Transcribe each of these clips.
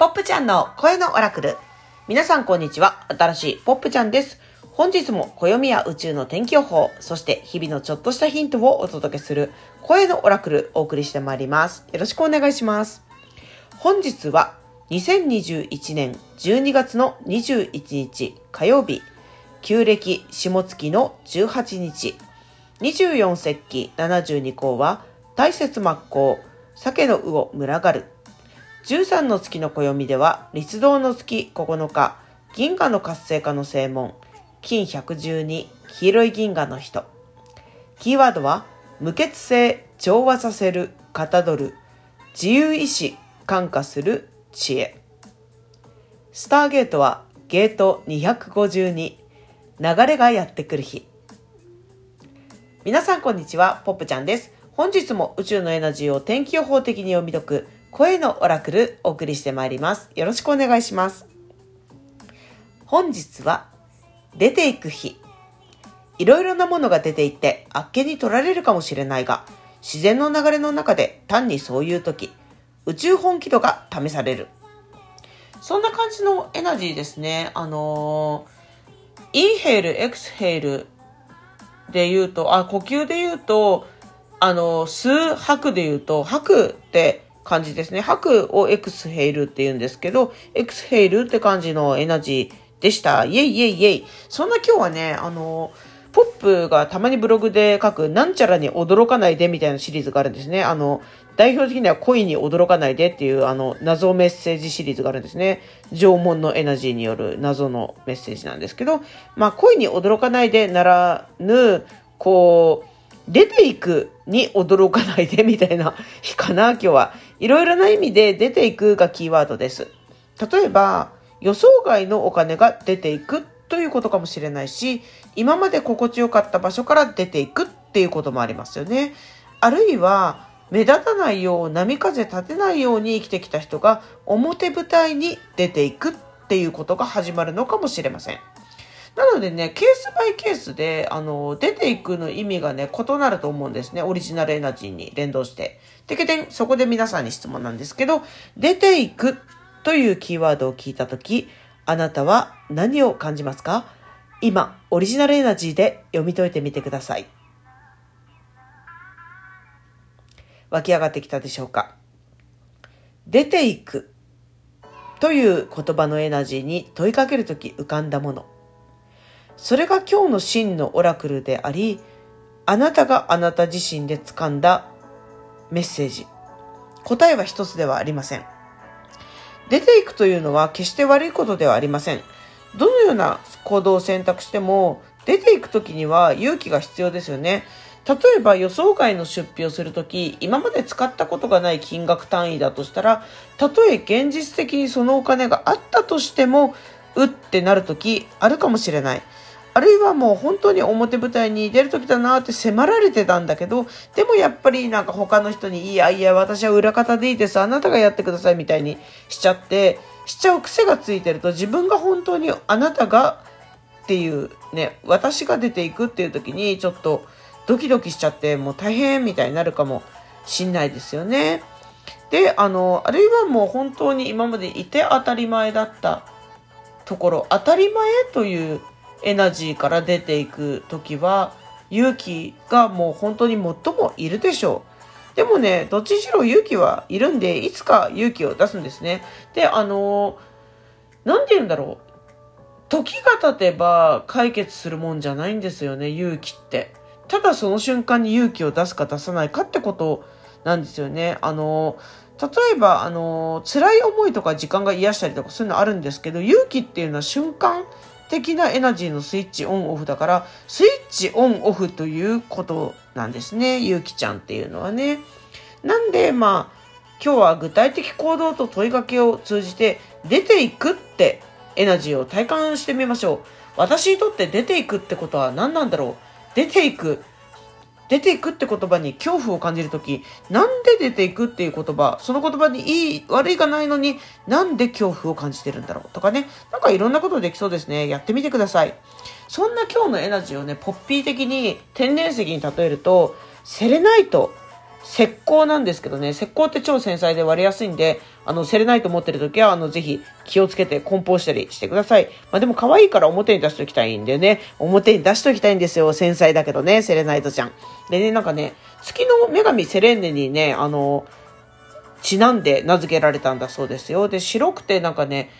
ポップちゃんの声のオラクル。皆さんこんにちは。新しいポップちゃんです。本日も暦や宇宙の天気予報、そして日々のちょっとしたヒントをお届けする声のオラクルお送りしてまいります。よろしくお願いします。本日は2021年12月の21日火曜日、旧暦下月の18日、24節気72項は大雪真っ向、鮭の魚群がる。13の月の暦では、立道の月9日、銀河の活性化の正門、金112、黄色い銀河の人。キーワードは、無血性、調和させる、かたどる、自由意志、感化する、知恵。スターゲートは、ゲート252、流れがやってくる日。皆さんこんにちは、ポップちゃんです。本日も宇宙のエナジーを天気予報的に読み解く声のオラクルお送りしてまいります。よろしくお願いします。本日は出ていく日。いろいろなものが出ていってあっけに取られるかもしれないが、自然の流れの中で単にそういう時、宇宙本気度が試される。そんな感じのエナジーですね。あのー、 inhale、exhale で言うと、あ、呼吸で言うと、あの、吸う、吐くで言うと、吐くって感じですね。吐くを exhale って言うんですけど、 exhale って感じのエナジーでした。イェイイェイイェイ。そんな今日はね、あの、ポップがたまにブログで書く、なんちゃらに驚かないでみたいなシリーズがあるんですね。あの、代表的には恋に驚かないでっていう、あの、謎メッセージシリーズがあるんですね。縄文のエナジーによる謎のメッセージなんですけど、まあ、恋に驚かないでならぬ、こう、出ていくに驚かないでみたいな日かな、今日は。いろいろな意味で出ていくがキーワードです。例えば、予想外のお金が出ていくということかもしれないし、今まで心地よかった場所から出ていくっていうこともありますよね。あるいは、目立たないよう、波風立てないように生きてきた人が表舞台に出ていくっていうことが始まるのかもしれません。なのでね、ケースバイケースで、あの、出ていくの意味がね、異なると思うんですね。オリジナルエナジーに連動して。てけてん、そこで皆さんに質問なんですけど、出ていくというキーワードを聞いたとき、あなたは何を感じますか？今、オリジナルエナジーで読み解いてみてください。湧き上がってきたでしょうか？出ていくという言葉のエナジーに問いかけるとき浮かんだもの。それが今日の真のオラクルであり、あなたがあなた自身で掴んだメッセージ。答えは一つではありません。出ていくというのは決して悪いことではありません。どのような行動を選択しても、出ていくときには勇気が必要ですよね。例えば予想外の出費をするとき、今まで使ったことがない金額単位だとしたら、たとえ現実的にそのお金があったとしても、うってなるときあるかもしれない。あるいはもう本当に表舞台に出る時だなって迫られてたんだけど、でもやっぱりなんか他の人に、いやいや私は裏方でいいです、あなたがやってくださいみたいにしちゃって、しちゃう癖がついてると自分が本当にあなたがっていうね、私が出ていくっていう時にちょっとドキドキしちゃってもう大変みたいになるかもしんないですよね。で、あの、あるいはもう本当に今までいて当たり前だったところ、当たり前というエナジーから出ていく時は勇気がもう本当に最もいるでしょう。でもね、どっちにしろ勇気はいるんで、いつか勇気を出すんですね。で、あの何て言うんだろう。時が経てば解決するもんじゃないんですよね、勇気って。ただその瞬間に勇気を出すか出さないかってことなんですよね。あの例えば、あの辛い思いとか時間が癒したりとかそういうのあるんですけど、勇気っていうのは瞬間的なエナジーのスイッチオンオフだから、スイッチオンオフということなんですね。ゆうきちゃんっていうのはね。なんで、まあ、今日は具体的行動と問いかけを通じて出ていくってエナジーを体感してみましょう。私にとって出ていくってことは何なんだろう出ていく。出ていくって言葉に恐怖を感じるとき、なんで出ていくっていう言葉、その言葉にいい、悪いがないのに、なんで恐怖を感じてるんだろう？とかね、なんかいろんなことできそうですね。やってみてください。そんな今日のエナジーをね、ポッピー的に天然石に例えると、セレナイト石膏なんですけどね、石膏って超繊細で割れやすいんで、あの、セレナイト持ってる時は、あの、ぜひ気をつけて梱包したりしてください。まあでも可愛いから表に出しておきたいんでね、表に出しておきたいんですよ。繊細だけどね、セレナイトちゃん。でね、なんかね、月の女神セレンネにね、あの、ちなんで名付けられたんだそうですよ。で、白くてなんかね、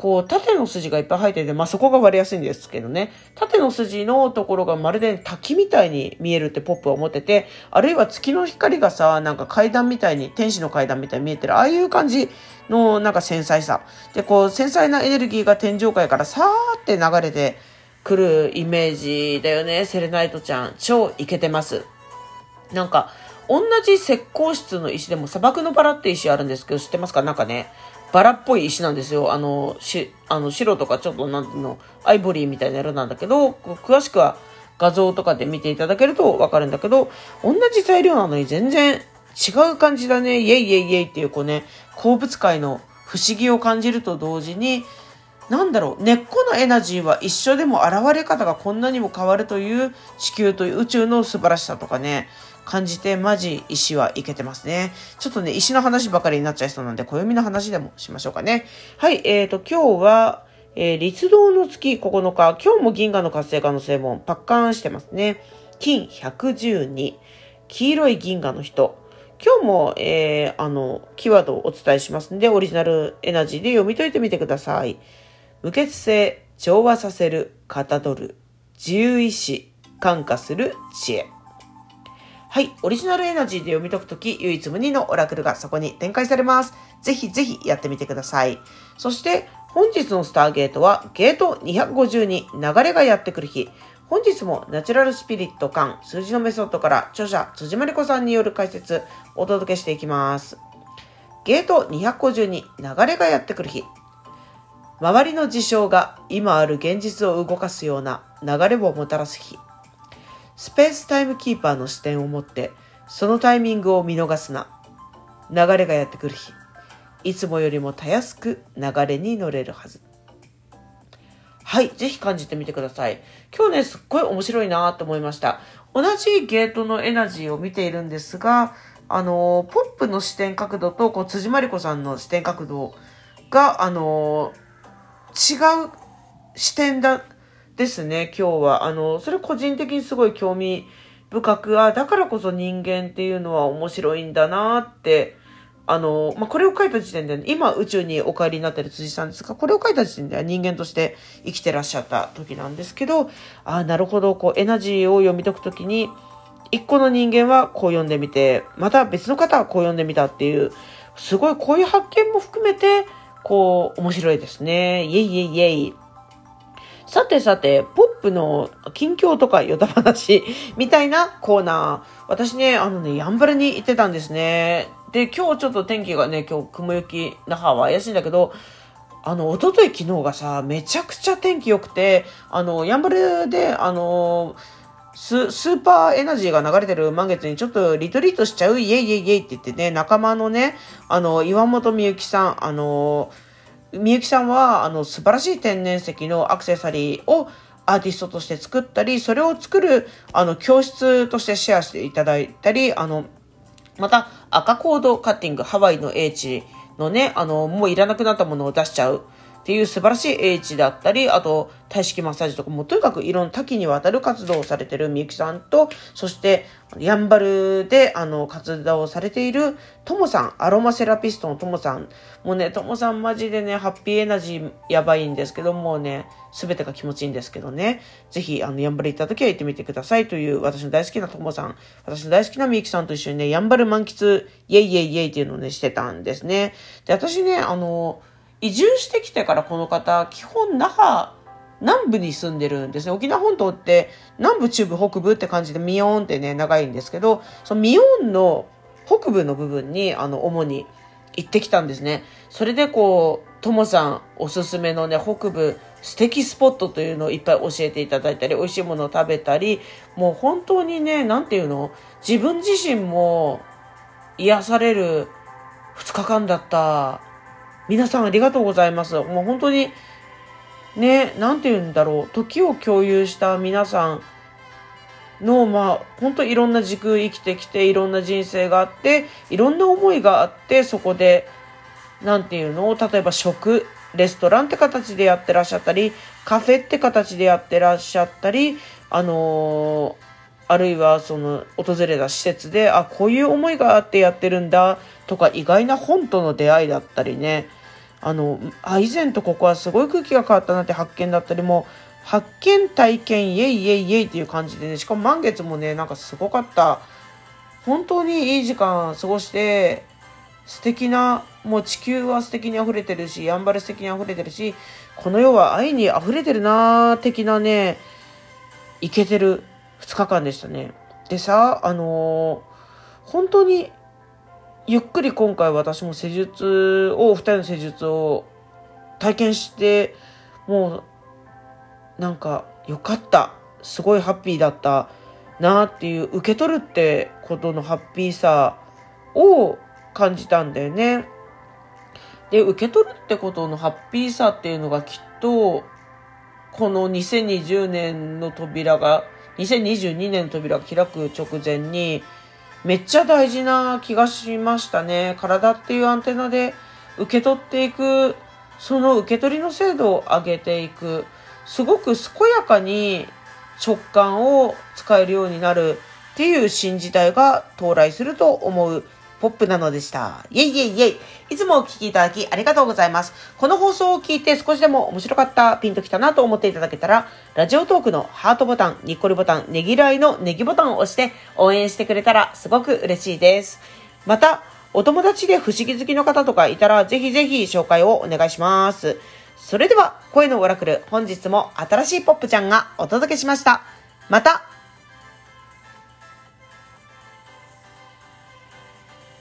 こう、縦の筋がいっぱい入ってて、まあ、そこが割れやすいんですけどね。縦の筋のところがまるで滝みたいに見えるってポップは思ってて、あるいは月の光がさ、なんか階段みたいに、天使の階段みたいに見えてる、ああいう感じのなんか繊細さ。で、こう、繊細なエネルギーが天上界からさーって流れてくるイメージだよね。セレナイトちゃん。超イケてます。なんか、同じ石膏質の石でも砂漠のバラって石あるんですけど、知ってますか？なんかね、バラっぽい石なんですよ。あの、し、あの、白とかちょっとなんていうの、アイボリーみたいな色なんだけど、詳しくは画像とかで見ていただけるとわかるんだけど、同じ材料なのに全然違う感じだね。イェイイェイイェイっていうこうね、鉱物界の不思議を感じると同時に、なんだろう、根っこのエナジーは一緒でも現れ方がこんなにも変わるという地球という宇宙の素晴らしさとかね、感じて、マジ石はいけてますね。ちょっとね、石の話ばかりになっちゃいそうなんで、暦の話でもしましょうかね。はい、えーと、今日は、えー、立道の月9日、今日も銀河の活性化の正門、パッカーンしてますね。金112、黄色い銀河の人。今日も、えー、あの、キーワードをお伝えしますんで、オリジナルエナジーで読み解いてみてください。無血性、調和させる、かたどる、自由意志、感化する知恵。はい。オリジナルエナジーで読み解くとき、唯一無二のオラクルがそこに展開されます。ぜひぜひやってみてください。そして、本日のスターゲートは、ゲート252、流れがやってくる日。本日もナチュラルスピリット感、数字のメソッドから著者、辻まりこさんによる解説、お届けしていきます。ゲート252、流れがやってくる日。周りの事象が今ある現実を動かすような流れをもたらす日。スペースタイムキーパーの視点を持って、そのタイミングを見逃すな。流れがやってくる日。いつもよりもたやすく流れに乗れるはず。はい。ぜひ感じてみてください。今日ね、すっごい面白いなと思いました。同じゲートのエナジーを見ているんですが、あの、ポップの視点角度と、こう、辻まりこさんの視点角度が、あの、違う視点だ、ですね、今日は。あの、それ個人的にすごい興味深く、あ、だからこそ人間っていうのは面白いんだなって、あの、まあ、これを書いた時点で、今宇宙にお帰りになってる辻さんですが、これを書いた時点では人間として生きてらっしゃった時なんですけど、あ、なるほど、こう、エナジーを読み解くときに、一個の人間はこう読んでみて、また別の方はこう読んでみたっていう、すごいこういう発見も含めて、こう、面白いですね。イェイイェイイェイ。さてさて、ポップの近況とかヨタ話 みたいなコーナー。私ね、あのね、やんばるに行ってたんですね。で、今日ちょっと天気がね、今日雲行き、那覇は怪しいんだけど、あの、おととい昨日がさ、めちゃくちゃ天気良くて、あの、やんばるで、あの、ススーパーエナジーが流れてる満月にちょっとリトリートしちゃう？イエイイエイイエイって言ってね、仲間のね、あの、岩本美幸さん、あの、みゆきさんは、あの、素晴らしい天然石のアクセサリーをアーティストとして作ったり、それを作る、あの、教室としてシェアしていただいたり、あの、また、赤コードカッティング、ハワイの英知のね、あの、もういらなくなったものを出しちゃう。っていう素晴らしい英知だったり、あと、体式マッサージとかも、とにかくいろんな多岐にわたる活動をされてるみゆきさんと、そして、やんばるで、あの、活動をされているともさん、アロマセラピストのともさん。もうね、ともさんマジでね、ハッピーエナジーやばいんですけど、もうね、すべてが気持ちいいんですけどね。ぜひ、あの、やんばる行った時は行ってみてくださいという、私の大好きなともさん、私の大好きなみゆきさんと一緒にね、やんばる満喫、イェイイェイイェイっていうのをね、してたんですね。で、私ね、あの、移住してきてからこの方、基本那覇、南部に住んでるんですね。沖縄本島って南部、中部、北部って感じでミヨーンってね、長いんですけど、そのミヨーンの北部の部分に、あの、主に行ってきたんですね。それでこう、ともさんおすすめのね、北部素敵スポットというのをいっぱい教えていただいたり、美味しいものを食べたり、もう本当にね、なんていうの？自分自身も癒される2日間だった皆さんありがとうございます。もう本当に、ね、なんて言うんだろう。時を共有した皆さんの、まあ、本当いろんな時空生きてきて、いろんな人生があって、いろんな思いがあって、そこで、なんていうの？を例えば食、レストランって形でやってらっしゃったり、カフェって形でやってらっしゃったり、あのー、あるいはその訪れた施設で、あ、こういう思いがあってやってるんだとか、意外な本との出会いだったりね、あの、あ、以前とここはすごい空気が変わったなって発見だったりも、発見体験イエイイエイイエイっていう感じでね、しかも満月もね、なんかすごかった。本当にいい時間過ごして、素敵な、もう地球は素敵に溢れてるし、やんばる素敵に溢れてるし、この世は愛に溢れてるなー的なね、いけてる2日間でしたね。でさ、あのー、本当に、ゆっくり今回私も施術を、2人の施術を体験して、もうなんか良かったすごいハッピーだったなっていう受け取るってことのハッピーさを感じたんだよね。で受け取るってことのハッピーさっていうのがきっとこの2020年の扉が2022年の扉が開く直前にめっちゃ大事な気がしましたね。体っていうアンテナで受け取っていくその受け取りの精度を上げていく。すごく健やかに直感を使えるようになるっていう新時代が到来すると思うポップなのでした。イェイイェイイェイ。いつもお聴きいただきありがとうございます。この放送を聞いて少しでも面白かった、ピンときたなと思っていただけたら、ラジオトークのハートボタン、ニッコリボタン、ねぎらいのネギボタンを押して応援してくれたらすごく嬉しいです。また、お友達で不思議好きの方とかいたら、ぜひぜひ紹介をお願いします。それでは、声のオラクル、本日も新しいポップちゃんがお届けしました。また